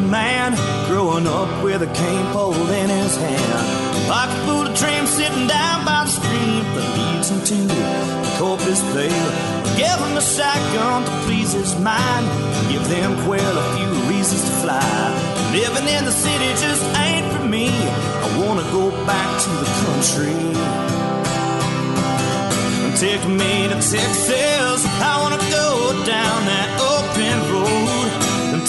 man growing up with a cane pole in his hand. Like a Buddha dream sitting down by the stream that leads him to the Corpus Bay. Give him a shotgun to please his mind. Give them quail a few reasons to fly. Living in the city just ain't for me. I wanna go back to the country. Take me to Texas. I wanna go down that open road.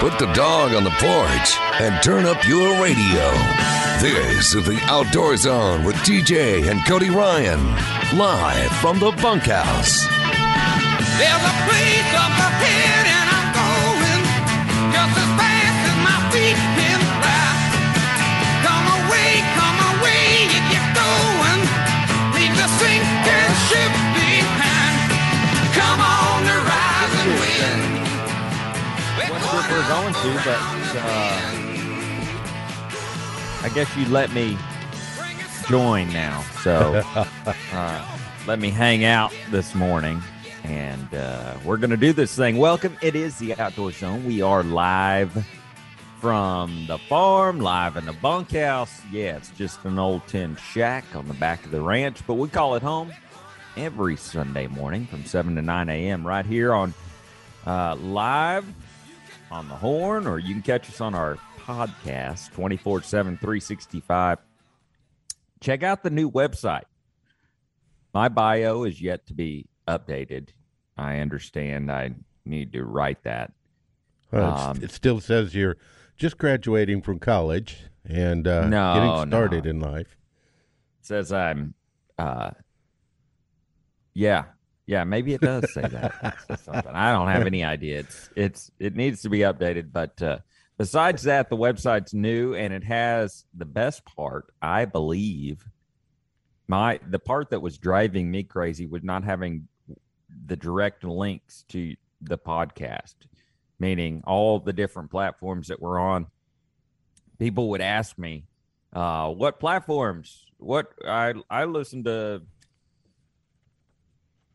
put the dog on the porch, and turn up your radio. This is the Outdoor Zone with TJ and Cody Ryan, live from the bunkhouse. There's a place up ahead we're going to, but uh, I guess you let me join now. So uh, let me hang out this morning, and uh, we're going to do this thing. Welcome. It is the Outdoor Zone. We are live from the farm, live in the bunkhouse. Yeah, it's just an old tin shack on the back of the ranch, but we call it home every Sunday morning from 7 to 9 a.m. right here on uh, live on the horn, or you can catch us on our podcast 24 7, 365. Check out the new website. My bio is yet to be updated. I understand I need to write that. Well, Um, it still says you're just graduating from college and uh, No, getting started no. in life. says I'm, uh, yeah, yeah, maybe it does say that. Something. I don't have any idea. It's it's it needs to be updated. But uh, besides that, the website's new and it has the best part, I believe. My the part that was driving me crazy was not having the direct links to the podcast, meaning all the different platforms that we're on. People would ask me, uh, what platforms? What I I listen to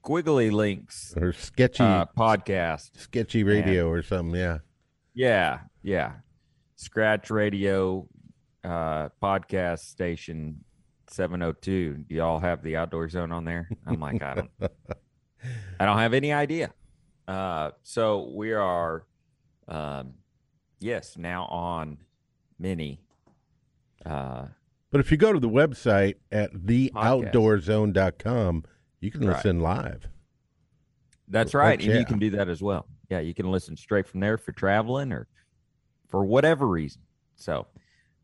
Quiggly Links Or sketchy, uh, podcast. sketchy radio or something. Yeah. Yeah, yeah. Scratch Radio uh, podcast station 702. Do y'all have the outdoor zone on there? I'm like, I don't I don't have any idea. Uh, so we are um, yes, now on mini uh But if you go to the website at theoutdoorzone.com, you can Right. listen live. That's right. And yeah. you can do that as well. Yeah, you can listen straight from there for traveling or for whatever reason. So,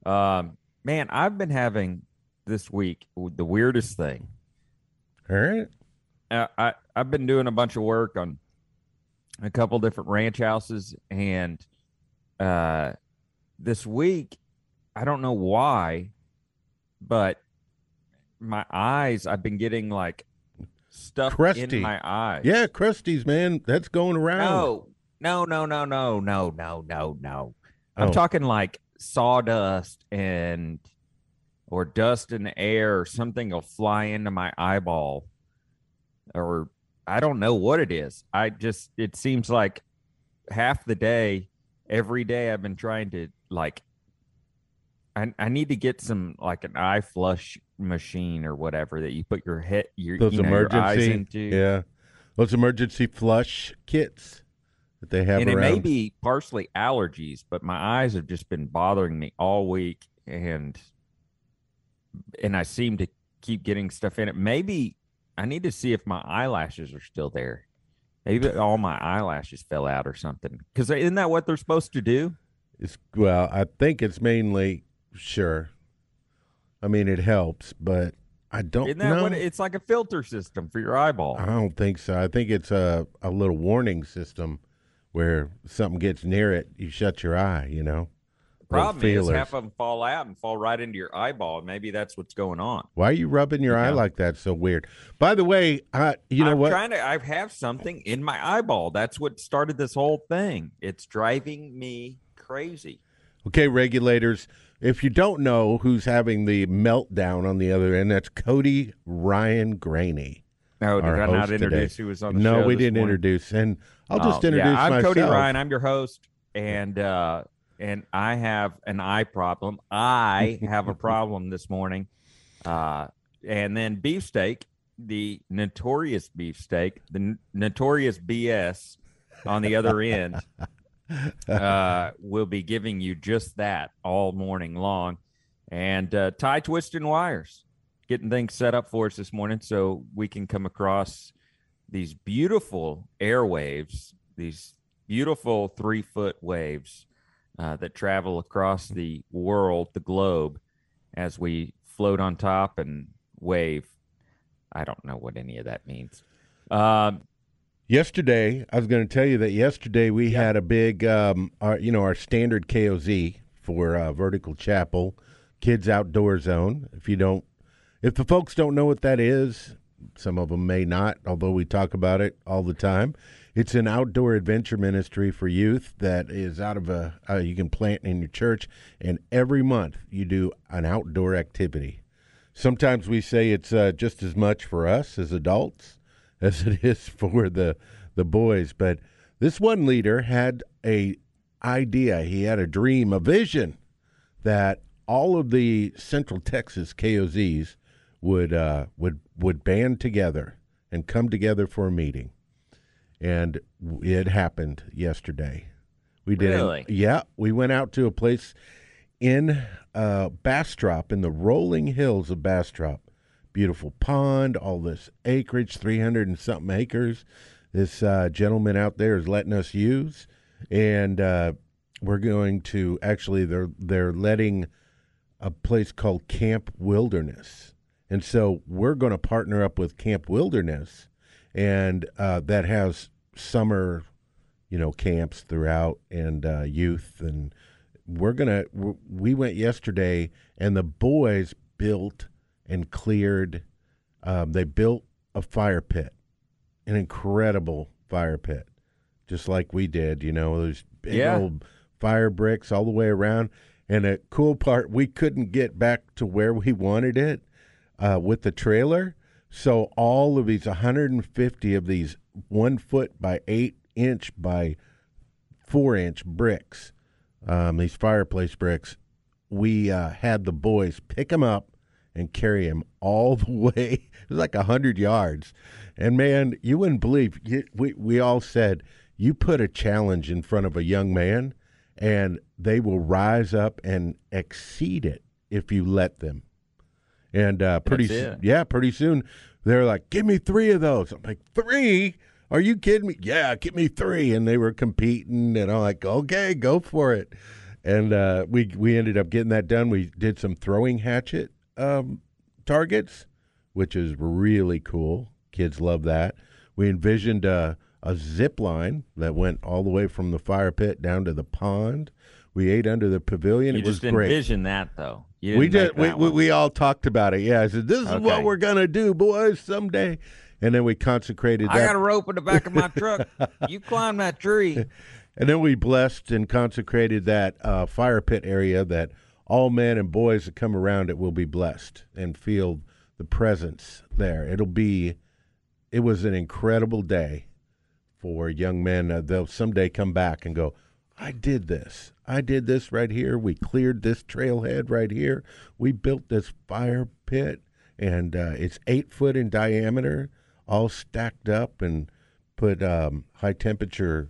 um, man, I've been having this week the weirdest thing. All right. Uh, I I've been doing a bunch of work on a couple different ranch houses, and uh, this week I don't know why, but my eyes I've been getting like stuff Crusty. in my eyes. Yeah, Krusty's, man. That's going around. No, no, no, no, no, no, no, no, no. I'm Oh. talking like sawdust and or dust in the air or something will fly into my eyeball or I don't know what it is. I just it seems like half the day, every day I've been trying to like I, I need to get some like an eye flush machine or whatever that you put your head your, Those you know, your eyes emergency. into. Yeah. Those emergency flush kits that they have and it may be partially allergies, but my eyes have just been bothering me all week, and and I seem to keep getting stuff in it. Maybe I need to see if my eyelashes are still there. Maybe all my eyelashes fell out or something. Because isn't that what they're supposed to do? It's well, I think it's mainly sure. I mean, it helps, but I don't Isn't that know. what it's like a filter system for your eyeball? I don't think so. I think it's a a little warning system where something gets near it, you shut your eye. You know. problem is half of them fall out and fall right into your eyeball. Maybe that's what's going on. Why are you rubbing your eye like that? So weird. By the way, uh, you know I'm what? trying to. I have something in my eyeball. That's what started this whole thing. It's driving me crazy. Okay, regulators. If you don't know who's having the meltdown on the other end, that's Cody Ryan Graney. No, did I not host today. introduce who was on the no, show? we this didn't morning? introduce. And I'll just Oh, introduce yeah, I'm myself. Cody Ryan. I'm your host, and uh, and I have an eye problem. I have a problem this morning, uh, and then beefsteak, the notorious beefsteak, the n- notorious BS on the other end, uh, will be giving you just that all morning long, and uh, tie twisting wires, getting things set up for us this morning so we can come across these beautiful airwaves, these beautiful three foot waves uh, that travel across the world, the globe, as we float on top and wave. I don't know what any of that means. Um, Yesterday, I was going to tell you that yesterday we had a big, um, our, you know, our standard KOZ for uh, Vertical Chapel Kids Outdoor Zone. If you don't, if the folks don't know what that is, some of them may not, although we talk about it all the time. It's an outdoor adventure ministry for youth that is out of a, uh, you can plant in your church, and every month you do an outdoor activity. Sometimes we say it's uh, just as much for us as adults as it is for the the boys. But this one leader had a idea. He had a dream, a vision that all of the Central Texas KOZs would uh, would would band together and come together for a meeting. And it happened yesterday. We did. Really? yeah, we went out to a place in uh, Bastrop, in the rolling hills of Bastrop. Beautiful pond, all this acreage, 300 and something acres. This uh, gentleman out there is letting us use. And uh, we're going to actually, they're, they're letting a place called Camp Wilderness. And so we're going to partner up with Camp Wilderness, and uh, that has summer, you know, camps throughout and uh, youth. And we're going to, we went yesterday, and the boys built and cleared, um, they built a fire pit, an incredible fire pit, just like we did, you know, those big Yeah. old fire bricks all the way around. And a cool part, we couldn't get back to where we wanted it uh, with the trailer. So all of these 150 of these one foot by eight inch by four inch bricks, um, these fireplace bricks, we uh, had the boys pick them up and carry him all the way. It was like a hundred yards, and man, you wouldn't believe. You, we we all said you put a challenge in front of a young man, and they will rise up and exceed it if you let them. And uh, pretty, soon, yeah, pretty soon they're like, "Give me three of those." I'm like, three? Are you kidding me? Yeah, give me three. And they were competing, and I'm like, "Okay, go for it." And uh, we we ended up getting that done. We did some throwing hatchet um, targets, which is really cool. Kids love that. We envisioned uh, a zip line that went all the way from the fire pit down to the pond. We ate under the pavilion. you it was just great envision that though. We did. We, we we all talked about it. Yeah, I said this is what we're gonna do, boys, someday. And then we consecrated I that, got a rope in the back of my truck. you climb that tree. and then we blessed and consecrated that uh, fire pit area that all men and boys that come around it will be blessed and feel the presence there. It'll be. It was an incredible day for young men. Uh, they'll someday come back and go, I did this. I did this right here. We cleared this trailhead right here. We built this fire pit, and uh, it's eight foot in diameter, all stacked up, and put um, high temperature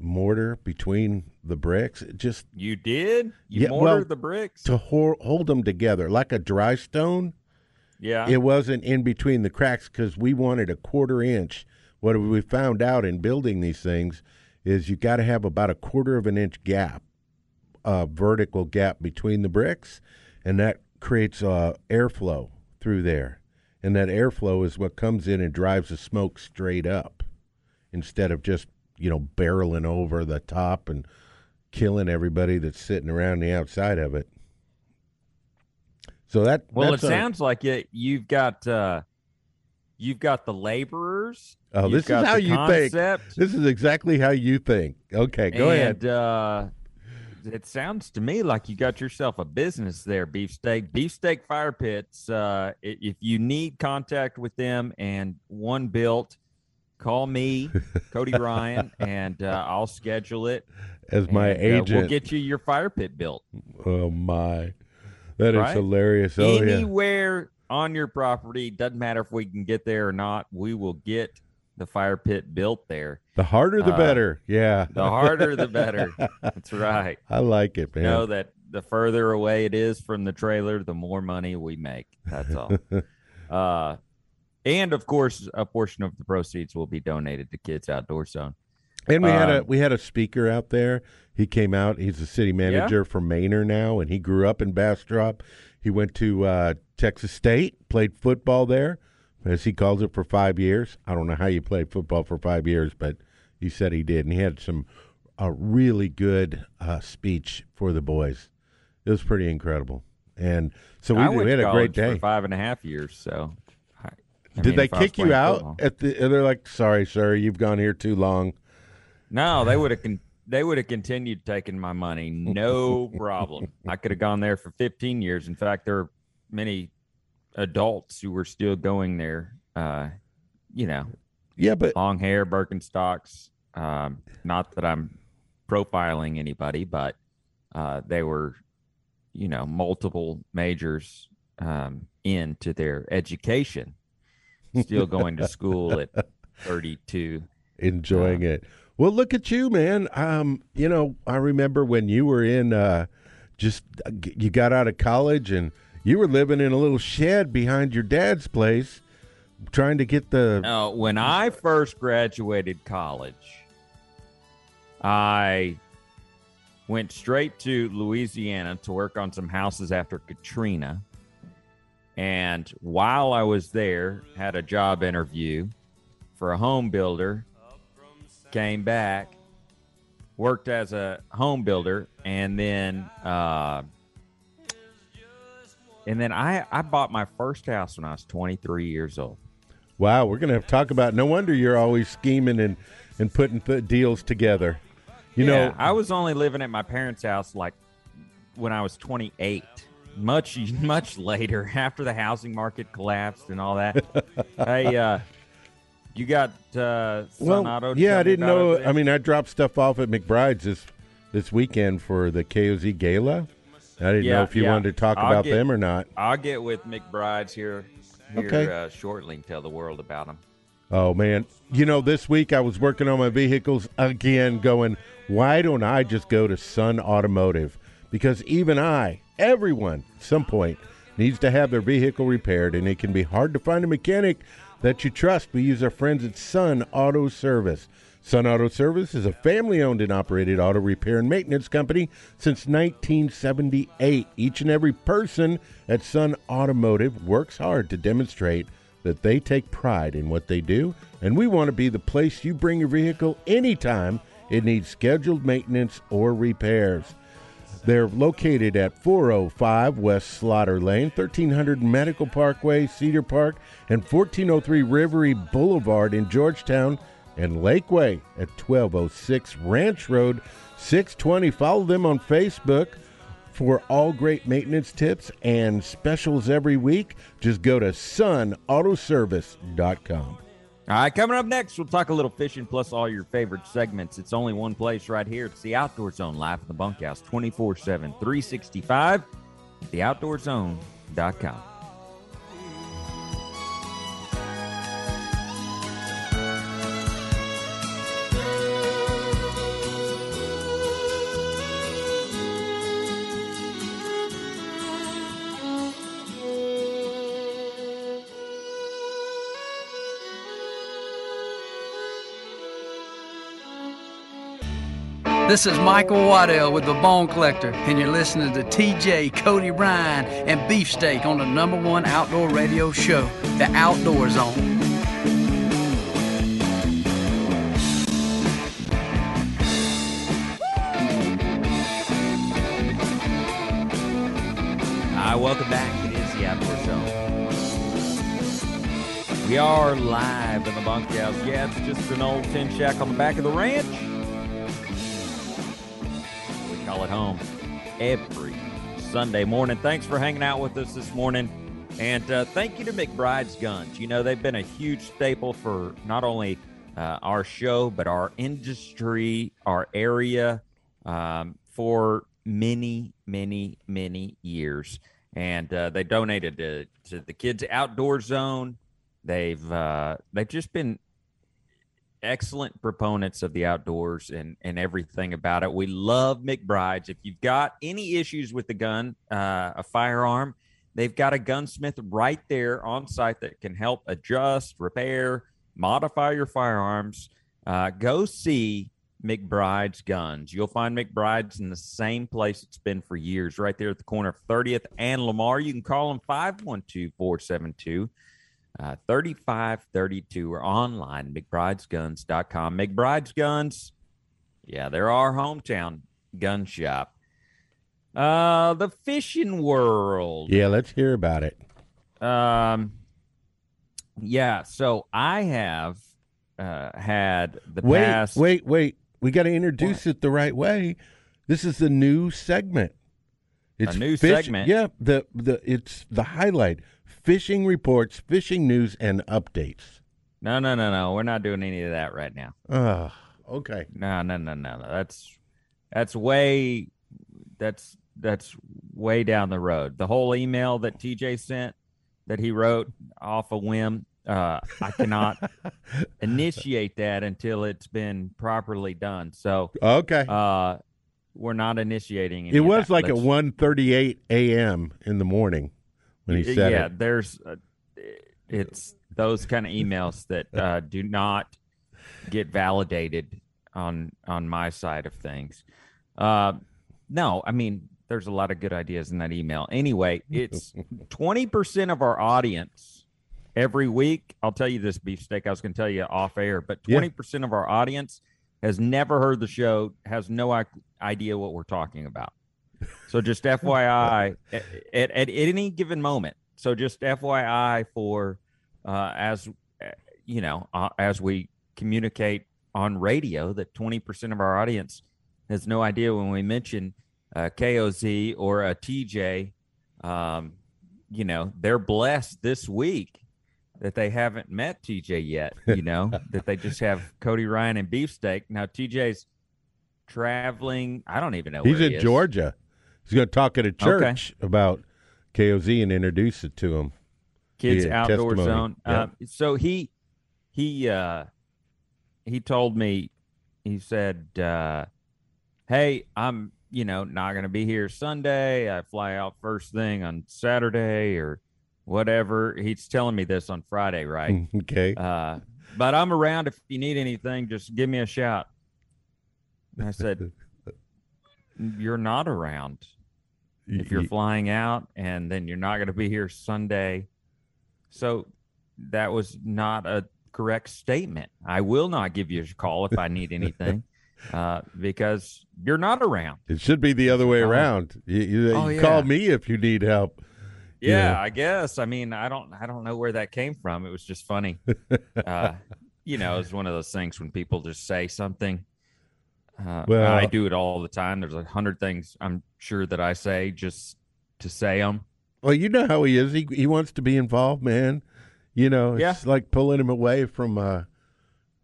mortar between the bricks. It just You did? You Yeah, mortared well, the bricks? to ho- hold them together like a dry stone. yeah. It wasn't in between the cracks because we wanted a quarter inch. What we found out in building these things is you got to have about a quarter of an inch gap, a vertical gap between the bricks, and that creates uh, airflow through there. And that airflow is what comes in and drives the smoke straight up instead of just, you know, barreling over the top and killing everybody that's sitting around the outside of it. So that Well, it a- sounds like it. You've got uh, you've got the laborers. Oh, this is how you think. this is exactly how you think. Okay, go and, ahead. Uh, it sounds to me like you got yourself a business there, beefsteak. Beefsteak fire pits. Uh, if you need contact with them and one built, call me, Cody Ryan, and uh, I'll schedule it. As my and, uh, agent, we'll get you your fire pit built. oh my, that is Right? hilarious. Oh yeah, Anywhere on your property, doesn't matter if we can get there or not, we will get the fire pit built there. the harder the uh, better. Yeah, The harder, the better. That's right. I like it, man. Know that the further away it is from the trailer, the more money we make. That's all. uh, and of course, a portion of the proceeds will be donated to Kids Outdoor Zone. And we had a Um, we had a speaker out there. He came out. He's a city manager for Manor now, and he grew up in Bastrop. He went to uh, Texas State, played football there, as he calls it, for five years. I don't know how you play football for five years, but he said he did, and he had some a really good uh, speech for the boys. It was pretty incredible, and so we, we had a great day. for five and a half years. So, I, Did mean, they if I was kick you out football- at the? They're like, "Sorry, sir, you've gone here too long." No, they would have con- they would have continued taking my money, no problem. I could have gone there for 15 years. In fact, there are many adults who were still going there. Uh, you know, Yeah, but long hair, Birkenstocks. Um, not that I'm profiling anybody, but uh, they were, you know, multiple majors um, into their education, still going to school at 32. enjoying it. Well, look at you, man. Um, you know, I remember when you were in uh just you got out of college and you were living in a little shed behind your dad's place trying to get the Now, when I first graduated college, I went straight to Louisiana to work on some houses after Katrina. And while I was there, had a job interview for a home builder, came back, worked as a home builder, and then uh, and then I, I bought my first house when I was 23 years old. Wow, we're going to have to talk about no wonder you're always scheming and and putting th- deals together. You yeah, know, I was only living at my parents' house like when I was 28. Much, much later, after the housing market collapsed and all that. hey, uh, you got uh, Sun well, Auto? yeah, I didn't know. I mean, I dropped stuff off at McBride's this this weekend for the KOZ Gala. I didn't know if you yeah. wanted to talk I'll about get- them or not. I'll get with McBride's here, here Okay. uh, shortly and tell the world about them. Oh man, you know this week I was working on my vehicles again, going, why don't I just go to Sun Automotive? Because even I, everyone, at some point needs to have their vehicle repaired, and it can be hard to find a mechanic that you trust. We use our friends at Sun Auto Service. Sun Auto Service is a family owned and operated auto repair and maintenance company since 1978. Each and every person at Sun Automotive works hard to demonstrate that they take pride in what they do, and we want to be the place you bring your vehicle anytime it needs scheduled maintenance or repairs. They're located at 405 West Slaughter Lane, 1300 Medical Parkway, Cedar Park, and 1403 Rivery Boulevard in Georgetown, and Lakeway at 1206 Ranch Road, 620. Follow them on Facebook for all great maintenance tips and specials every week. Just go to sunautoservice.com. All right, coming up next, we'll talk a little fishing plus all your favorite segments. It's only one place right here. It's the Outdoor Zone live in the bunkhouse 24 7, 365, theoutdoorzone.com. This is Michael Waddell with The Bone Collector, and you're listening to TJ, Cody Ryan, and Beefsteak on the number one outdoor radio show, The Outdoor Zone. Hi, welcome back. It is The Outdoor Zone. We are live in the bunkhouse. Yeah, it's just an old tin shack on the back of the ranch home every Sunday morning. Thanks for hanging out with us this morning. And uh, thank you to McBride's Guns. You know, they've been a huge staple for not only uh, our show, but our industry, our area um, for many, many, many years. And uh, they donated to, to the Kids Outdoor Zone. They've uh, they've just been excellent proponents of the outdoors and and everything about it. We love McBride's. If you've got any issues with the gun, uh, a firearm, they've got a gunsmith right there on site that can help adjust, repair, modify your firearms. Uh, go see McBride's Guns. You'll find McBride's in the same place it's been for years, right there at the corner of 30th and Lamar. You can call them 512 472 uh, 3532 or online, McBride'sGuns.com. McBride's Guns, yeah, they're our hometown gun shop. Uh, the fishing world. Yeah, let's hear about it. Um, yeah, so I have uh, had the Wait, past. wait, wait. We got to introduce it the right way. This is the new segment. It's new fish- segment? Yeah, the the it's the highlight: fishing reports, fishing news, and updates. No, no, no, no. We're not doing any of that right now. Ah, okay. No, no, no, no, no. That's that's way that's that's way down the road. The whole email that TJ sent that he wrote off a whim, uh, I cannot initiate that until it's been properly done. So Okay. uh, we're not initiating. any it was like at Let's- 1.38 a.m. in the morning when he said yeah, it. there's uh, it's those kind of emails that uh, do not get validated on on my side of things. Uh, no, I mean there's a lot of good ideas in that email. Anyway, it's twenty percent of our audience every week. I'll tell you this beefsteak. I was going to tell you off air, but Yeah. twenty percent of our audience has never heard the show, has no idea what we're talking about. So just FYI, at, at, at any given moment. So just FYI for uh, as uh, you know, uh, as we communicate on radio, that twenty percent of our audience has no idea when we mention uh, KOZ or a TJ. Um, you know, they're blessed this week that they haven't met TJ yet. You know, that they just have Cody Ryan and beefsteak. Now TJ's traveling. I don't even know. He's where in he is. Georgia. He's going to talk at a church about KOZ and introduce it to him. kids Yeah, outdoor testimony. zone. Yeah. Uh, so he he uh he told me he said, uh, "Hey, I'm you know not going to be here Sunday. I fly out first thing on Saturday or whatever." He's telling me this on Friday, right? Okay. uh, but I'm around if you need anything. Just give me a shout. And I said, "You're not around." If you're flying out and then you're not going to be here Sunday. So that was not a correct statement. I will not give you a call if I need anything uh, because you're not around. It should be the other way Oh. around. You, you, Oh, you yeah. call me if you need help. Yeah, Yeah. I guess. I mean, I don't, I don't know where that came from. It was just funny. uh, you know, it's one of those things when people just say something. Uh, Well- I do it all the time. There's a hundred things I'm sure that I say just to say them. Well, you know how he is. He he wants to be involved, man. You know, it's Yeah. like pulling him away from uh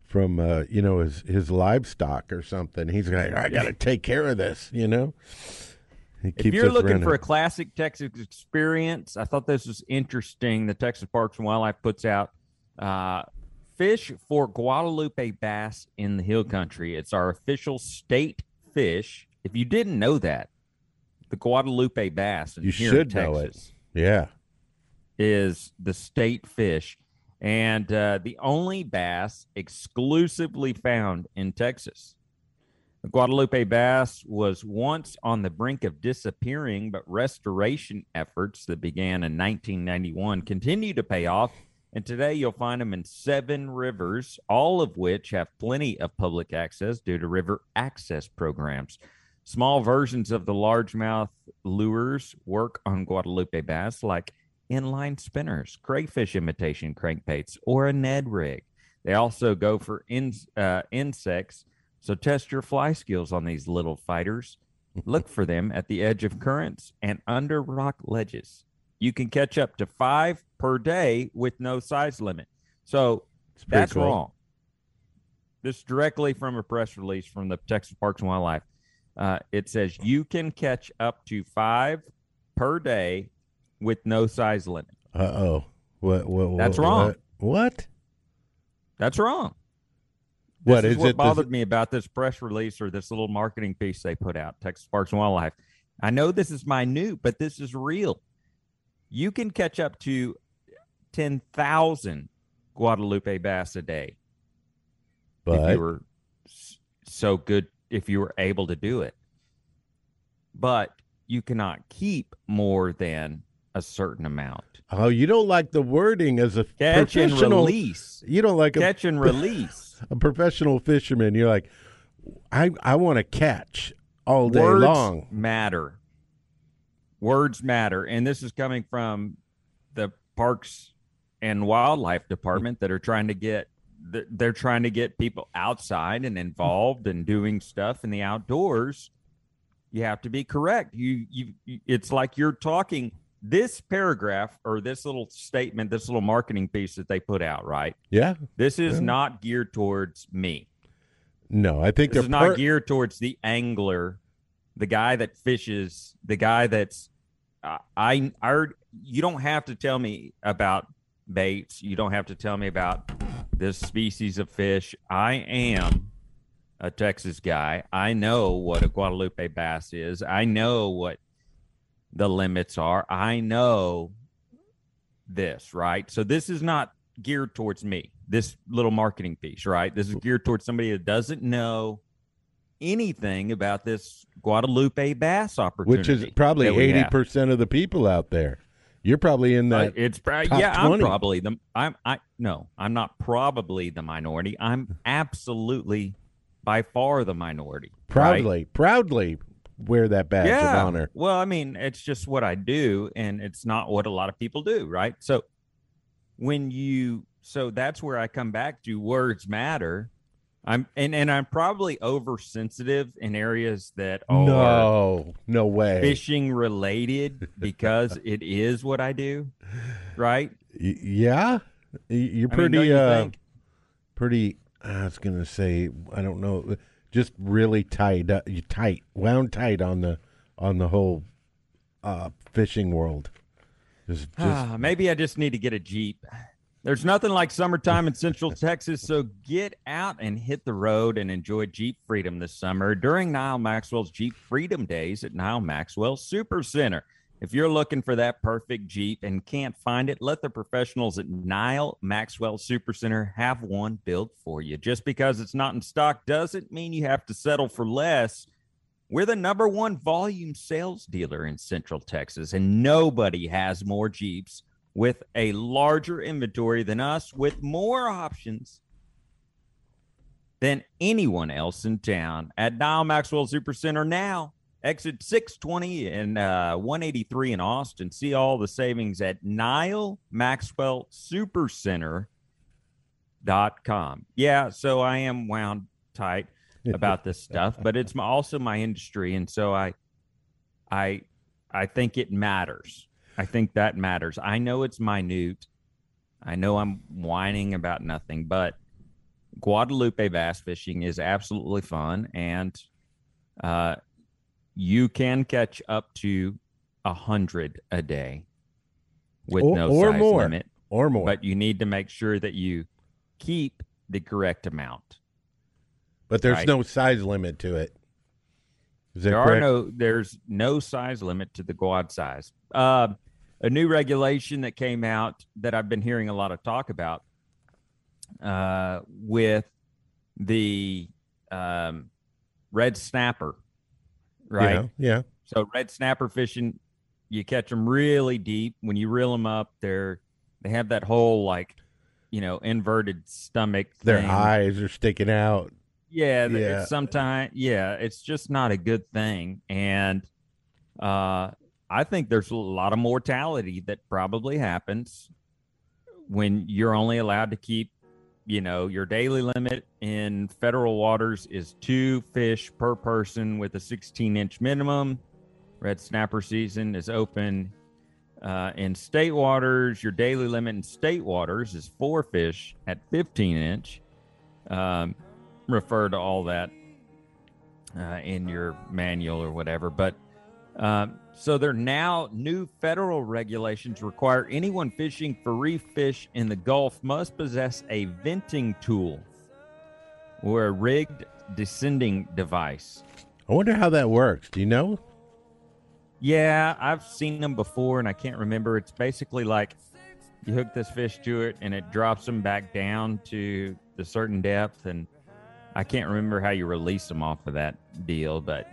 from uh you know his his livestock or something. He's like, I got to take care of this. You know. If you're looking running. for a classic Texas experience, I thought this was interesting. The Texas Parks and Wildlife puts out uh, fish for Guadalupe bass in the hill country. It's our official state fish. If you didn't know that, the Guadalupe bass You here should in know it. Yeah, is the state fish and uh, the only bass exclusively found in Texas. The Guadalupe bass was once on the brink of disappearing, but restoration efforts that began in 1991 continue to pay off. And today you'll find them in seven rivers, all of which have plenty of public access due to river access programs. Small versions of the largemouth lures work on Guadalupe bass, like inline spinners, crayfish imitation crankbaits, or a Ned rig. They also go for in, uh, insects, so test your fly skills on these little fighters. Look for them at the edge of currents and under rock ledges. You can catch up to five per day with no size limit. So that's cool. wrong. This directly from a press release from the Texas Parks and Wildlife. Uh, it says you can catch up to five per day with no size limit. Uh oh. What, what, what? That's wrong. What? what? That's wrong. What this is is what it? Bothered me about this press release or this little marketing piece they put out, Texas Parks and Wildlife. I know this is minute, but this is real. You can catch up to 10,000 Guadalupe bass a day if But you were so good, if you were able to do it. But you cannot keep more than a certain amount. oh, you don't like the wording as a Catch and release. You don't like a, Catch and release. a professional fisherman. You're like, I I want to catch all day Words long. matter. Words matter, and this is coming from the Parks and Wildlife Department that are trying to get they're trying to get people outside and involved and doing stuff in the outdoors. You have to be correct. You you, it's like you're talking this paragraph or this little statement, this little marketing piece that they put out, right? Yeah. This is Yeah. not geared towards me. No, I think This is they're not geared towards the angler, the guy that fishes, the guy that's. I, I, you don't have to tell me about baits. You don't have to tell me about this species of fish. I am a Texas guy. I know what a Guadalupe bass is. I know what the limits are. I know this, right? So this is not geared towards me. This little marketing piece, right? This is geared towards somebody that doesn't know anything about this Guadalupe bass opportunity, which is probably eighty percent of the people out there. You're probably in Uh, it's probably yeah. 20. I'm probably the I'm I no. I'm not probably the minority. I'm absolutely by far the minority. right? proudly, proudly wear that badge yeah. of honor. Well, I mean, it's just what I do, and it's not what a lot of people do, right? So when you so that's where I come back to words matter. I'm and, and I'm probably oversensitive in areas that are No, no way. fishing related because it is what I do, right? Y- yeah, you're I mean, pretty. you uh, pretty. I was gonna say, I don't know, just really tight, uh, you tight, wound tight on the on the whole uh, fishing world. Just, just Ah, maybe I just need to get a Jeep. There's nothing like summertime in Central Texas, so get out and hit the road and enjoy Jeep Freedom this summer during Nile Maxwell's Jeep Freedom Days at Nile Maxwell Super Center. If you're looking for that perfect Jeep and can't find it, let the professionals at Nile Maxwell Super Center have one built for you. Just because it's not in stock doesn't mean you have to settle for less. We're the number one volume sales dealer in Central Texas, and nobody has more Jeeps with a larger inventory than us, with more options than anyone else in town at Nile Maxwell Super Center now. Exit 620 and uh, 183 in Austin. See all the savings at Nile Maxwell Super Center dot com. Yeah, so I am wound tight about this stuff, but it's my, also my industry, and so I, I, I think it matters. I think that matters. I know it's minute. I know I'm whining about nothing, but Guadalupe bass fishing is absolutely fun, and uh, you can catch up to a hundred a day with or, no or size more, limit or more. but you need to make sure that you keep the correct amount. But there's right. no size limit to it. Is There correct? are no there's no size limit to the quad size. Uh, a new regulation that came out that I've been hearing a lot of talk about uh, with the um, red snapper, right? Yeah, yeah. So red snapper fishing, you catch them really deep. When you reel them up, they're they have that whole like, you know, inverted stomach. Their thing. eyes are sticking out. yeah, Yeah. Sometimes, yeah, it's just not a good thing, and uh, I think there's a lot of mortality that probably happens when you're only allowed to keep, you know, your daily limit in federal waters is two fish per person with a 16 inch minimum. Red snapper season is open uh, in state waters. Your daily limit in state waters is four fish at 15 inch. Um, refer to all that uh, in your manual or whatever. But um, so there now new federal regulations require anyone fishing for reef fish in the Gulf must possess a venting tool or a rigged descending device. I wonder how that works. Do you know? Yeah, I've seen them before and I can't remember. It's basically like you hook this fish to it and it drops them back down to the certain depth. And I can't remember how you release them off of that deal, but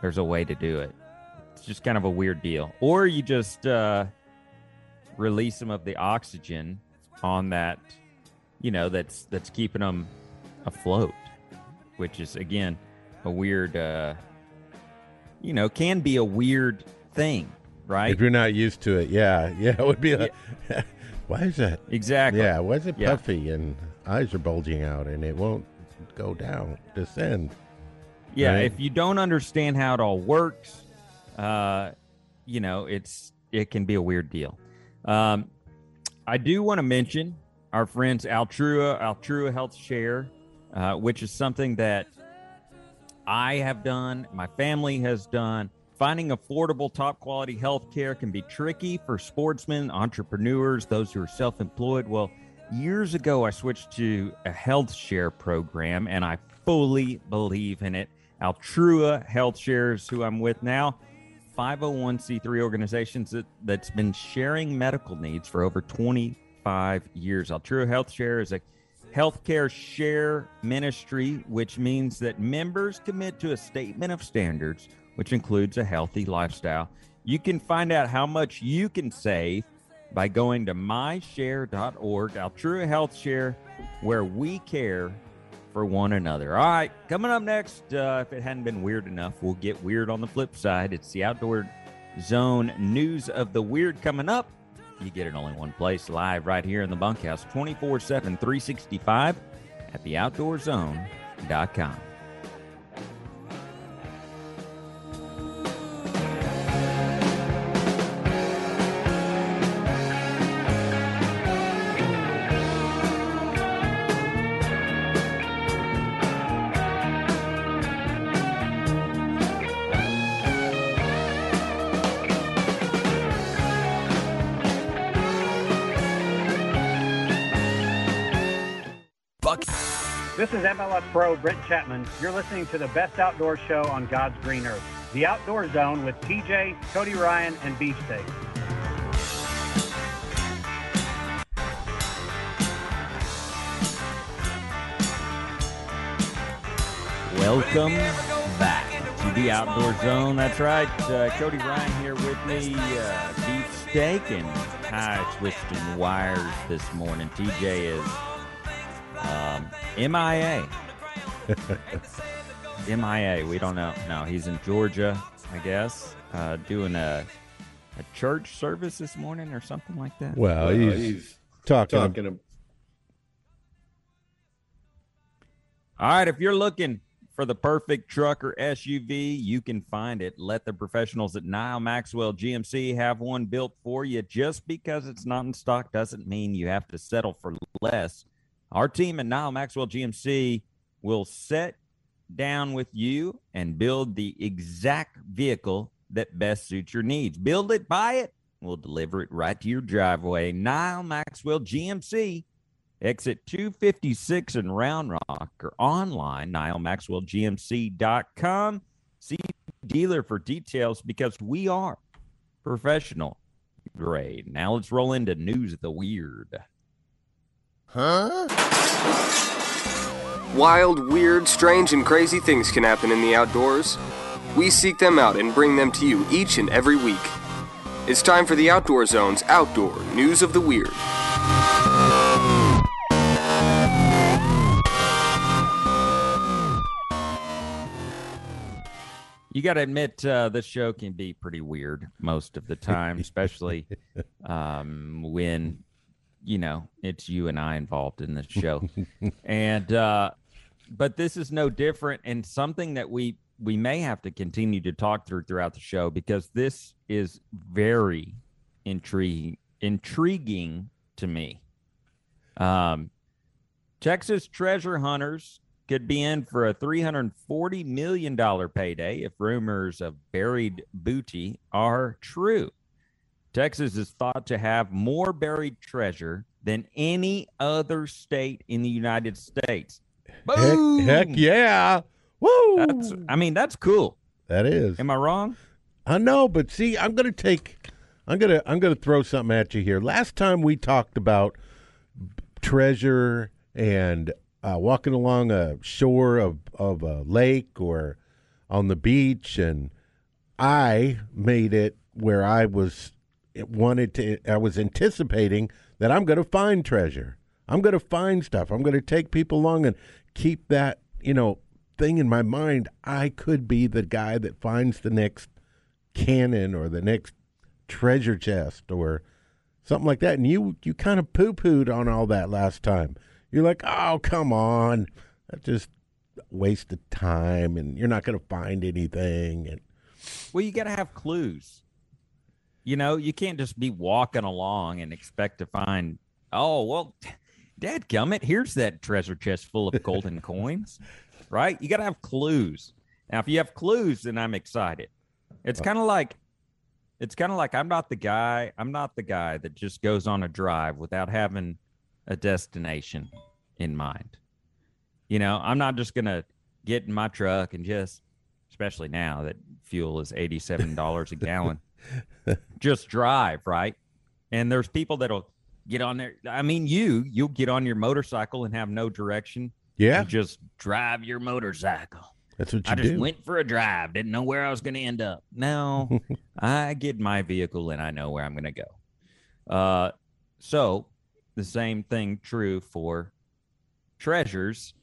there's a way to do it. It's just kind of a weird deal. Or you just uh, release them of the oxygen on that, you know, that's that's keeping them afloat, which is again a weird. Uh, you know, can be a weird thing, right? If you're not used to it, yeah, yeah, it would be like, why is that? Exactly. Yeah, why is it Yeah. puffy and eyes are bulging out and it won't go down, descend? Yeah, Right. if you don't understand how it all works, uh, you know, it's it can be a weird deal. Um, I do want to mention our friends Altrua, Altrua Health Share, uh, which is something that I have done, my family has done. Finding affordable, top quality health care can be tricky for sportsmen, entrepreneurs, those who are self employed. Well, years ago, I switched to a health share program and I fully believe in it. Altrua Health Shares, who I'm with now, 501c3 organizations that, that's been sharing medical needs for over 25 years. Altrua Health Share is a healthcare share ministry, which means that members commit to a statement of standards, which includes a healthy lifestyle. You can find out how much you can save by going to myshare.org, Altrua Health Share, where we care for one another. All right, coming up next, uh, if it hadn't been weird enough, we'll get weird on the flip side. It's the Outdoor Zone News of the Weird coming up. You get it only one place, live right here in the bunkhouse, 24 7, 365 at theoutdoorzone.com. Pro Brent Chapman. You're listening to the best outdoor show on God's green earth, The Outdoor Zone with TJ, Cody Ryan, and Beefsteak. Welcome back to the Outdoor Zone. That's right. Uh, Cody Ryan here with me. Uh, beef steak and tie twisting wires this morning. TJ is um, MIA. MIA. We don't know. No, he's in Georgia, I guess, uh, doing a a church service this morning or something like that. Well, Well, he's, he's talking. talking ab- All right, if you're looking for the perfect truck or SUV, you can find it. Let the professionals at Nile Maxwell GMC have one built for you. Just because it's not in stock doesn't mean you have to settle for less. Our team at Nile Maxwell GMC will set down with you and build the exact vehicle that best suits your needs. Build it, buy it, we'll deliver it right to your driveway. Nile Maxwell GMC exit 256 in Round Rock or online, NileMaxwellGMC.com. See dealer for details because we are professional grade. Now let's roll into news of the weird. Wild, weird, strange, and crazy things can happen in the outdoors. We seek them out and bring them to you each and every week. It's time for the Outdoor Zone's Outdoor News of the Weird. You got to admit, uh, this show can be pretty weird most of the time, especially um, when you know it's you and I involved in this show. and uh, but this is no different, and something that we we may have to continue to talk through throughout the show because this is very intriguing intriguing to me. Um, Texas treasure hunters could be in for a $340 million payday if rumors of buried booty are true. Texas is thought to have more buried treasure than any other state in the United States. Boom! Heck, heck yeah. Woo! That's, I mean, that's cool. that is. Am I wrong? I know, but see, I'm going to take, I'm going to, I'm going to throw something at you here. Last time we talked about treasure and uh, walking along a shore of of a lake or on the beach, and I made it where I was it wanted to. I was anticipating that I'm going to find treasure. I'm going to find stuff. I'm going to take people along and keep that you know thing in my mind. I could be the guy that finds the next cannon or the next treasure chest or something like that. And you you kind of poo pooed on all that last time. You're like, oh come on, that's just waste of time, and you're not going to find anything. And Well, you got to have clues. You know, you can't just be walking along and expect to find, oh, well, dad gummit, here's that treasure chest full of golden coins, right? You got to have clues. Now, if you have clues, then I'm excited. It's oh. kind of like, it's kind of like I'm not the guy, I'm not the guy that just goes on a drive without having a destination in mind. You know, I'm not just going to get in my truck and just, especially now that fuel is $87 a gallon, just drive, right? And there's people that'll get on there. I mean, you, you'll get on your motorcycle and have no direction. yeah, just drive your motorcycle. that's what you I just went for a drive, didn't know where I was going to end up. No, I get my vehicle and I know where I'm going to go. Uh, so the same thing true for treasures.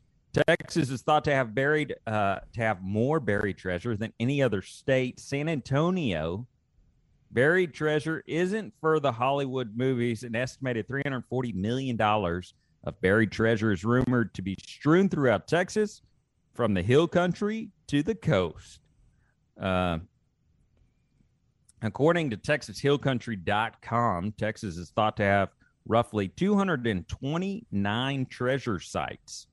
Texas is thought to have buried uh, to have more buried treasure than any other state. San Antonio buried treasure isn't for the Hollywood movies. An estimated 340 million dollars of buried treasure is rumored to be strewn throughout Texas, from the hill country to the coast. Uh, according to TexasHillCountry.com, Texas is thought to have roughly 229 treasure sites,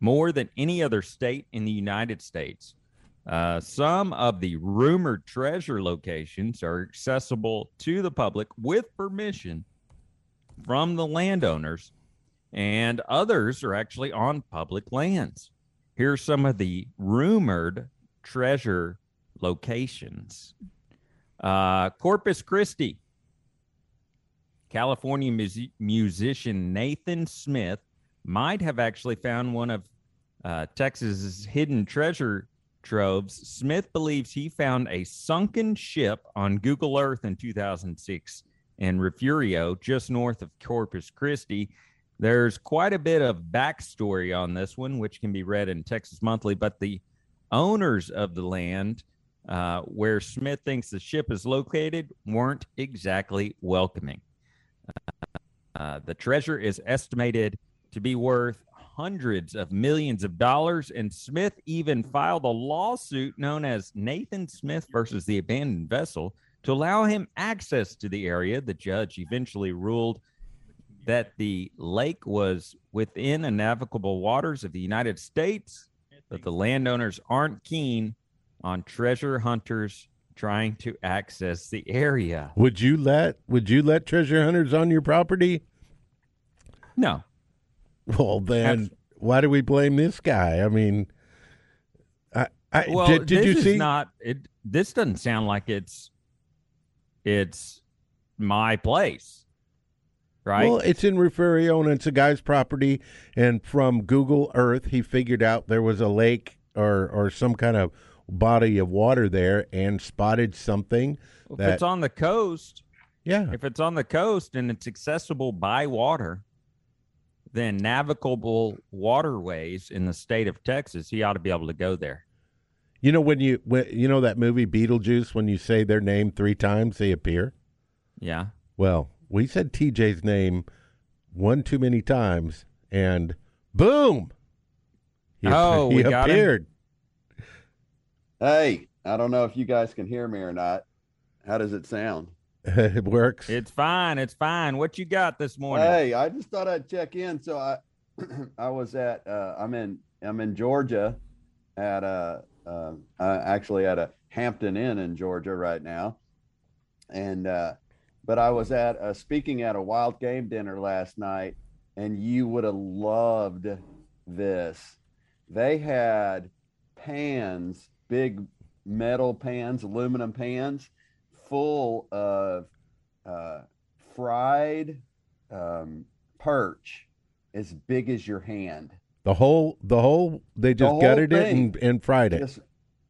more than any other state in the United States. Uh, some of the rumored treasure locations are accessible to the public with permission from the landowners, and others are actually on public lands. Here's some of the rumored treasure locations uh, Corpus Christi, California mus- musician Nathan Smith might have actually found one of uh, Texas's hidden treasure troves. Smith believes he found a sunken ship on Google Earth in 2006 in Refugio, just north of Corpus Christi. There's quite a bit of backstory on this one, which can be read in Texas Monthly, but the owners of the land uh, where Smith thinks the ship is located weren't exactly welcoming. Uh, the treasure is estimated to be worth hundreds of millions of dollars, and Smith even filed a lawsuit known as Nathan Smith versus the abandoned vessel to allow him access to the area. The judge eventually ruled that the lake was within the navigable waters of the United States, but the landowners aren't keen on treasure hunters trying to access the area. Would you let Would you let treasure hunters on your property? No, Well, then why do we blame this guy? I mean, I, I well, did, did you see? not it. This doesn't sound like it's it's my place, right? Well, it's in Refugio and it's a guy's property. And from Google Earth, he figured out there was a lake or or some kind of body of water there, and spotted something. if that it's on the coast, yeah, if it's on the coast and it's accessible by water, then navigable waterways in the state of Texas, he ought to be able to go there. You know when you when, you know that movie Beetlejuice when you say their name three times they appear. Yeah. Well, we said TJ's name one too many times, and boom! He, Oh, he we got him? appeared. Hey, I don't know if you guys can hear me or not. How does it sound? it works. It's fine. It's fine. What you got this morning? Hey, I just thought I'd check in. So I, I was at, uh, I'm in, I'm in Georgia, at a, uh, uh, actually at a Hampton Inn in Georgia right now, and uh, but I was at uh, speaking at a wild game dinner last night, and you would have loved this. They had pans, big metal pans, aluminum pans, full of uh, fried um, perch as big as your hand. the whole the whole they just whole gutted it and, and fried it. Just,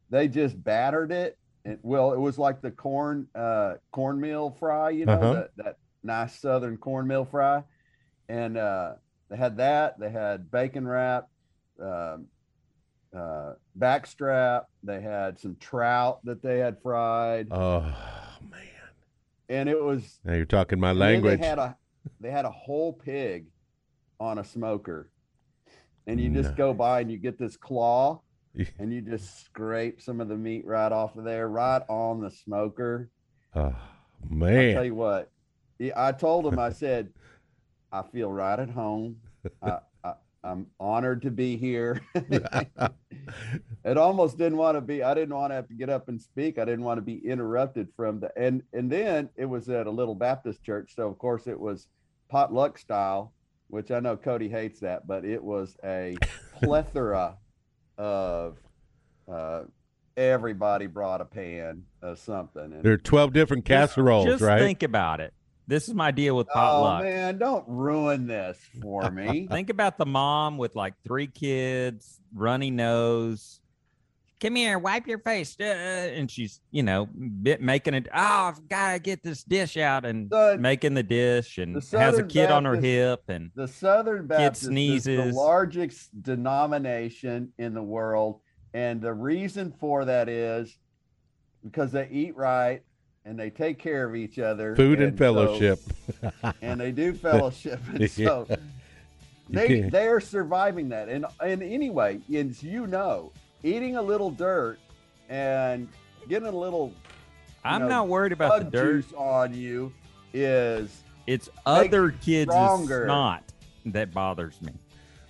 they just battered it. And, well, it was like the corn uh, cornmeal fry, you know, Uh-huh. that, that nice southern cornmeal fry. And uh, they had that. They had bacon wrap, um, uh, backstrap. They had some trout that they had fried, Oh! And it was Now you're talking my language. They had a they had a whole pig on a smoker, and you just go by and you get this claw, and you just scrape some of the meat right off of there, right on the smoker. oh man! I'll tell you what, I told him I said, I feel right at home. I, I, I'm honored to be here. it almost didn't want to be. I didn't want to have to get up and speak. I didn't want to be interrupted from the and and then it was at a little Baptist church, so of course it was potluck style, which I know Cody hates that, but it was a plethora of. Uh, everybody brought a pan of something. And, There are twelve different casseroles, Just right? think about it. This is my deal with potluck. oh man, don't ruin this for me. Think about the mom with like three kids, runny nose. Come here, wipe your face, uh, and she's you know bit making it. Oh, I've got to get this dish out and Son, making the dish, and the has a kid on her hip, and The Southern Baptist is the sneezes. largest denomination in the world, and the reason for that is because they eat right and they take care of each other. Food and so- fellowship. and they do fellowship, and so they Yeah. they are surviving that. And and anyway, as you know, eating a little dirt and getting a little I'm know, not worried about the dirt. juice on you is It's other kids' stronger. snot that bothers me.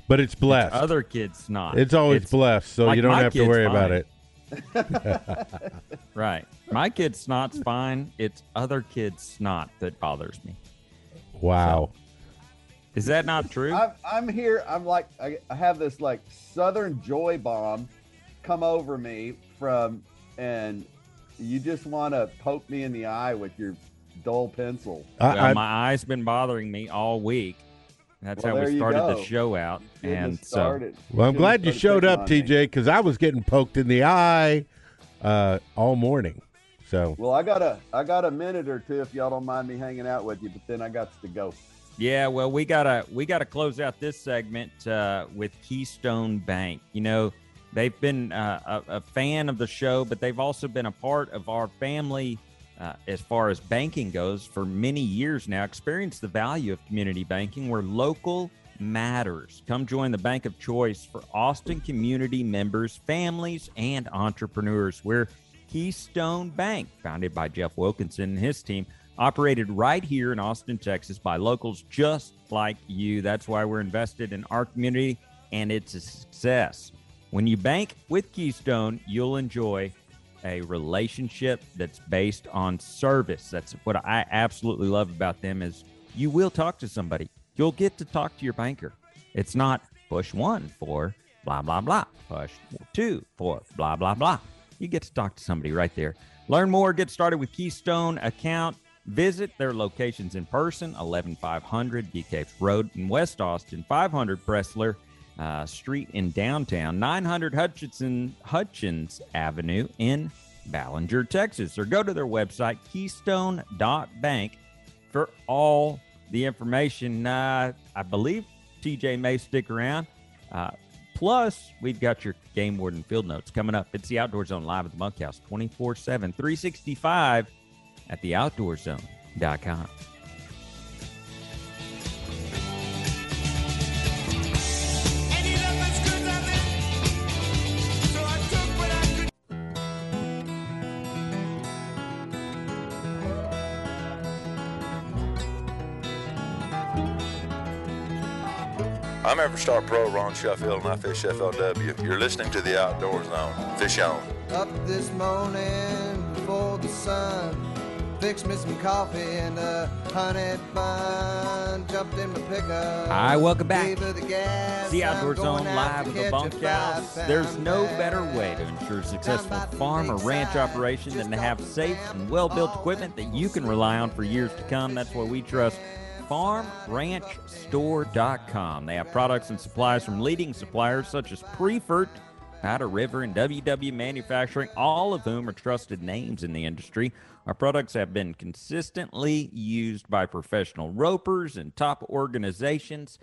But it's blessed. Other kids' snot. It's always blessed, so like you don't have to kid's worry about it. Right. My kid's snot's fine. It's other kids' snot that bothers me. Wow. Is that not true? I'm, I'm here. I'm like, I, I have this like Southern joy bomb come over me from, and you just want to poke me in the eye with your dull pencil. I, well, I, my eyes been bothering me all week. That's Well, how we started the show out, and so well, I'm glad you showed up, picking on me. TJ, because I was getting poked in the eye uh, all morning. So Well, I got a, I got a minute or two if y'all don't mind me hanging out with you, but then I got to go. yeah. Well, we gotta we gotta close out this segment uh, with Keystone Bank. You know, they've been uh, a, a fan of the show, but they've also been a part of our family uh, as far as banking goes for many years now. Experience the value of community banking, where local matters. Come join the bank of choice for Austin community members, families, and entrepreneurs. We're Keystone Bank, founded by Jeff Wilkinson and his team, operated right here in Austin, Texas by locals just like you. That's why we're invested in our community and it's a success. When you bank with Keystone, you'll enjoy a relationship that's based on service. That's what I absolutely love about them is you will talk to somebody. You'll get to talk to your banker. It's not push one for blah blah blah, push two for blah blah blah. You get to talk to somebody right there. Learn more, get started with Keystone account. Visit their locations in person, 11500 Bee Caves Road in West Austin, 500 Pressler uh, Street in downtown, 900 Hutchinson Hutchins Avenue in Ballinger, Texas, or go to their website, keystone.bank, for all the information. Uh, I believe TJ may stick around. Uh, Plus, we've got your Game Warden Field Notes coming up. It's the Outdoor Zone live at the Bunkhouse 24 7, 365 at theoutdoorzone.com. I'm Everstar Pro Ron Sheffield and I fish FLW. You're listening to the Outdoor Zone. Fish on. Up this morning before the sun. Fix me some coffee and a honey bun. Jumped in my pickup. Hi, welcome back. Gave her the gas. The I'm Outdoor Zone live to at the catch a bunkhouse. There's no better way to ensure successful farm or ranch operation than to have safe and well built equipment that you can rely on for years to come. That's why we trust farmranchstore.com. They have products and supplies from leading suppliers such as Priefert, Powder River, and WW Manufacturing, all of whom are trusted names in the industry. Our products have been consistently used by professional ropers and top organizations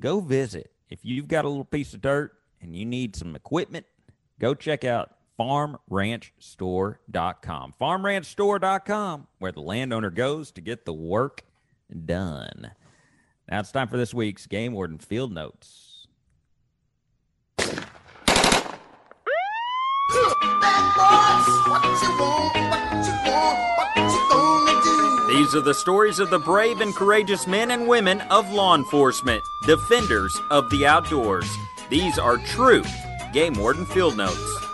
go visit. If you've got a little piece of dirt and you need some equipment, go check out farmranchstore.com. Farmranchstore.com, where the landowner goes to get the work done. Now it's time for this week's Game Warden Field Notes. These are the stories of the brave and courageous men and women of law enforcement, defenders of the outdoors. These are true Game Warden Field Notes.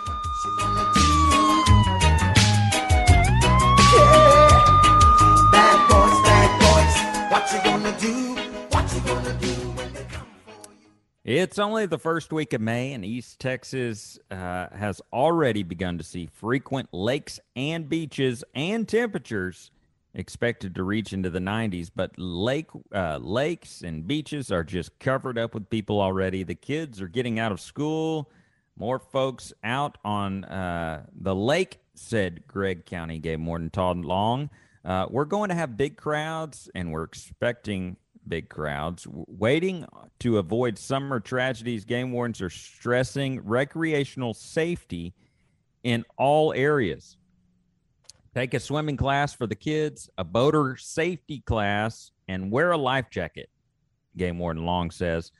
It's only the first week of May, and East Texas uh, has already begun to see frequent lakes and beaches and temperatures expected to reach into the 90s. But lake uh, lakes and beaches are just covered up with people already. The kids are getting out of school. More folks out on uh, the lake, said Gregg County Game Warden Todd Long. Uh, we're going to have big crowds, and we're expecting big crowds. Waiting to avoid summer tragedies, game wardens are stressing recreational safety in all areas. Take a swimming class for the kids, a boater safety class, and wear a life jacket, Game Warden Long says.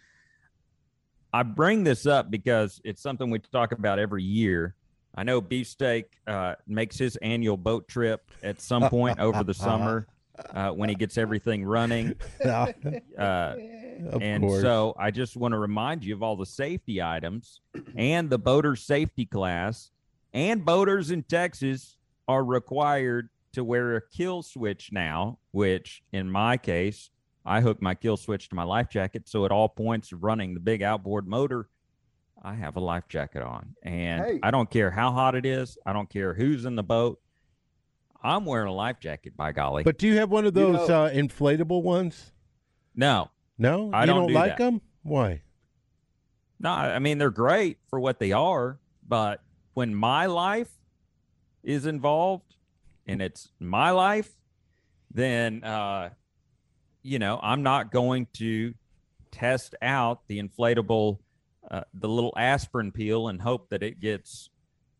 I bring this up because it's something we talk about every year. I know Beefsteak uh, makes his annual boat trip at some point over the summer uh, when he gets everything running. Uh, Of and course. so I just want to remind you of all the safety items and the boater safety class. And boaters in Texas are required to wear a kill switch now, which in my case, I hook my kill switch to my life jacket. So at all points of running the big outboard motor, I have a life jacket on. And Hey. I don't care how hot it is, I don't care who's in the boat. I'm wearing a life jacket, by golly. But do you have one of You those know- uh, inflatable ones? no, No, I you don't don't, do like that. them. Why? No, I mean they're great for what they are, but when my life is involved and it's my life, then uh you know, I'm not going to test out the inflatable uh, the little aspirin peel and hope that it gets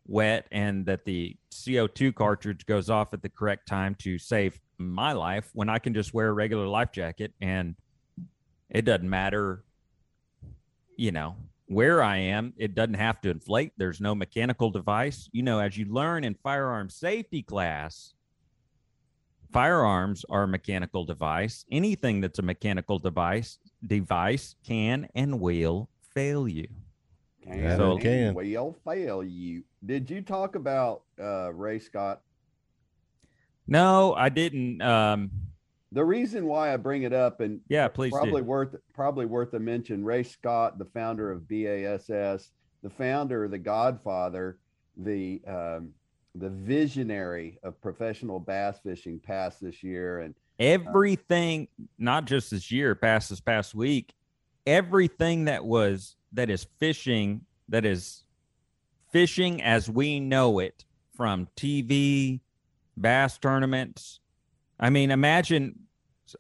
wet and that the CO2 cartridge goes off at the correct time to save my life when I can just wear a regular life jacket and it doesn't matter you know where I am, it doesn't have to inflate. There's no mechanical device. You know, as you learn in firearm safety class, firearms are a mechanical device. Anything that's a mechanical device device can and will fail you. Can Yeah, So- and can. will fail you. Did you talk about uh, Ray Scott? No, I didn't. Um, The reason why I bring it up, and yeah, please probably do. worth probably worth a mention. Ray Scott, the founder of BASS, the founder, the godfather, the um, the visionary of professional bass fishing, passed this year, and everything not just this year past this past week everything that was that is fishing that is fishing as we know it from tv bass tournaments i mean imagine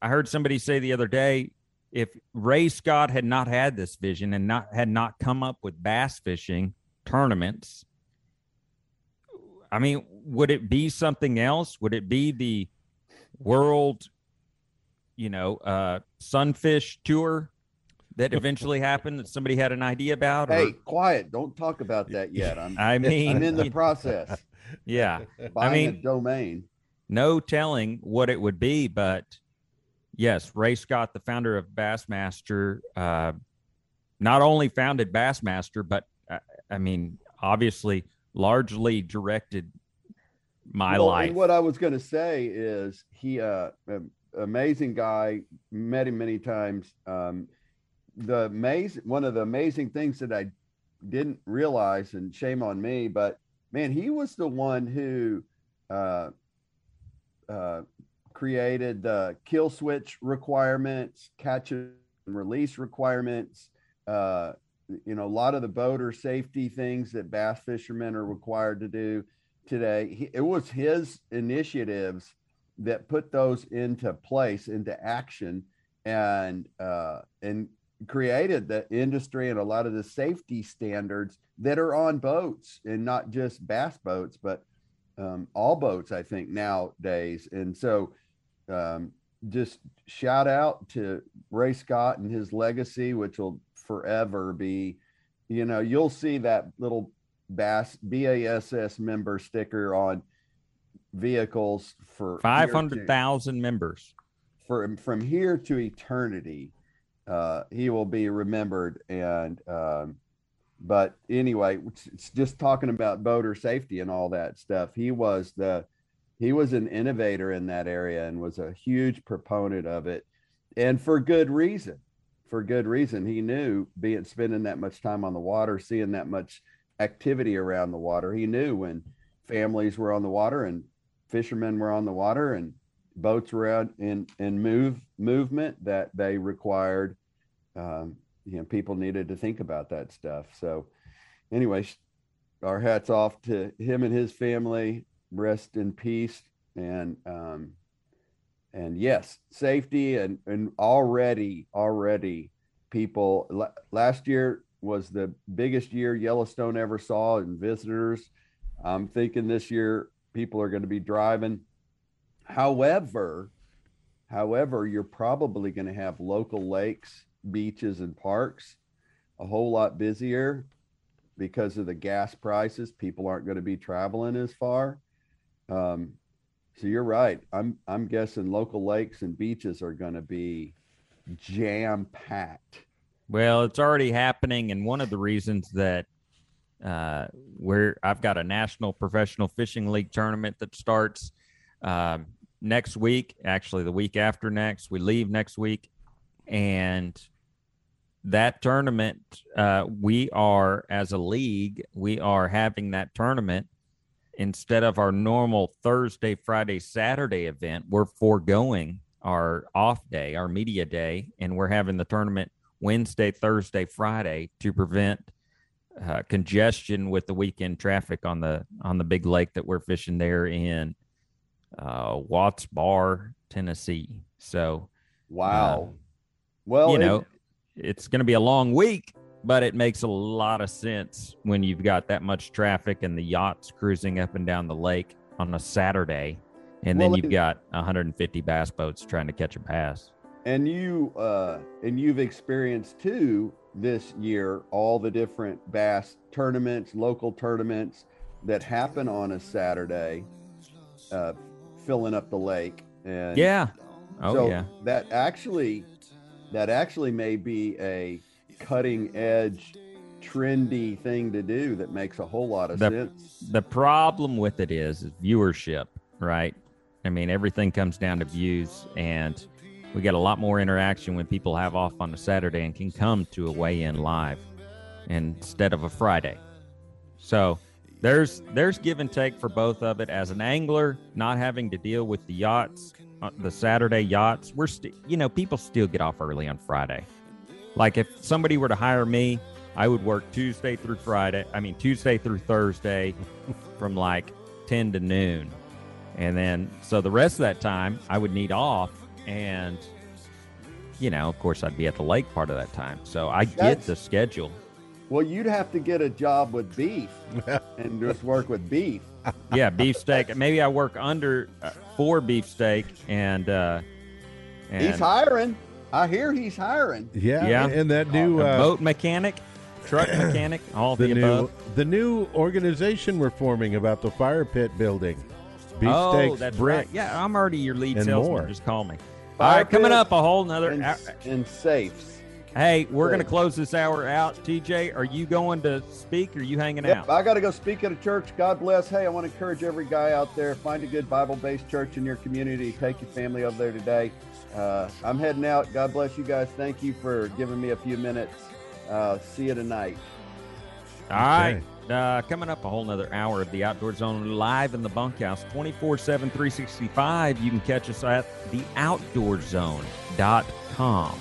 i heard somebody say the other day if Ray Scott had not had this vision and not had not come up with bass fishing tournaments, I mean, would it be something else? Would it be the world, you know, uh, sunfish tour that eventually happened that somebody had an idea about? or- Hey, quiet! Don't talk about that yet. I'm. I mean, I'm in the process. yeah. Buying I mean, a domain. no telling what it would be, but yes, Ray Scott, the founder of Bassmaster, uh, not only founded Bassmaster, but uh, I mean, obviously, largely directed my Well, life. And what I was going to say is he, uh, um, amazing guy, met him many times. Um, the amazing, one of the amazing things that I didn't realize, and shame on me, but man, he was the one who, uh, uh, created the kill switch requirements, catch and release requirements, uh, you know, a lot of the boater safety things that bass fishermen are required to do today. He, it was his initiatives that put those into place, into action, and uh, and created the industry and a lot of the safety standards that are on boats and not just bass boats, but um, all boats, I think nowadays. And so, um, just shout out to Ray Scott and his legacy, which will forever be, you know, you'll see that little Bass BASS member sticker on vehicles for Five here to- hundred thousand members. from from here to eternity uh he will be remembered. And um but anyway it's, just talking about boater safety and all that stuff. He was the he was an innovator in that area and was a huge proponent of it. And for good reason for good reason. He knew being spending that much time on the water seeing that much activity around the water. He knew when families were on the water and fishermen were on the water and boats were out in in move movement that they required um you know people needed to think about that stuff. So anyway our hats off to him and his family. Rest in peace and um and yes safety and and already already people la- last year was the biggest year yellowstone ever saw in visitors. I'm thinking this year people are going to be driving However, however, you're probably going to have local lakes, beaches, and parks a whole lot busier because of the gas prices. People aren't going to be traveling as far. Um, so you're right. I'm I'm guessing local lakes and beaches are going to be jam packed. Well, it's already happening, and one of the reasons that uh, where I've got a national professional fishing league tournament that starts um, next week, actually the week after next. We leave next week, and that tournament, uh, we are as a league, we are having that tournament instead of our normal Thursday, Friday, Saturday event. We're foregoing our off day, our media day, and we're having the tournament Wednesday, Thursday, Friday to prevent uh, congestion with the weekend traffic on the on the big lake that we're fishing there in uh, Watts Bar, Tennessee. So, Wow. uh, Well, you it- know, it's going to be a long week, but it makes a lot of sense when you've got that much traffic and the yachts cruising up and down the lake on a Saturday, and then you've it- got 150 bass boats trying to catch a bass. and you uh and you've experienced too this year all the different bass tournaments local tournaments that happen on a saturday uh filling up the lake and Yeah. Oh so yeah. that actually that actually may be a cutting edge trendy thing to do that makes a whole lot of The, sense the problem with it is, is viewership, right? I mean, everything comes down to views, and we get a lot more interaction when people have off on a Saturday and can come to a weigh-in live instead of a Friday. So there's there's give and take for both of it. As an angler, not having to deal with the yachts, uh, the Saturday yachts, we're still, you know, people still get off early on Friday. Like if somebody were to hire me, I would work Tuesday through Friday. I mean Tuesday through Thursday, from like ten to noon, and then so the rest of that time I would need off, and you know, of course, I'd be at the lake part of that time. So I get That's- the schedule. Well, you'd have to get a job with beef and just work with beef. Yeah, beefsteak. Maybe I work under uh, for beefsteak and. uh and He's hiring. I hear he's hiring. Yeah, Yeah. and that new uh, boat mechanic, truck mechanic, all the the, new above. the new organization we're forming about the fire pit building. oh, Beefsteaks, that's brick. right. Yeah, I'm already your lead and salesman. more. Just call me. Fire all right, coming up a whole nother. And, hour. and safes. Hey, we're going to close this hour out. TJ, are you going to speak or are you hanging Yep, out? I got to go speak at a church. God bless. Hey, I want to encourage every guy out there find a good Bible based church in your community. Take your family over there today. Uh, I'm heading out. God bless you guys. Thank you for giving me a few minutes. Uh, see you tonight. All right. Uh, coming up a whole nother hour of the Outdoor Zone live in the bunkhouse 24 7, 365. You can catch us at theoutdoorzone.com.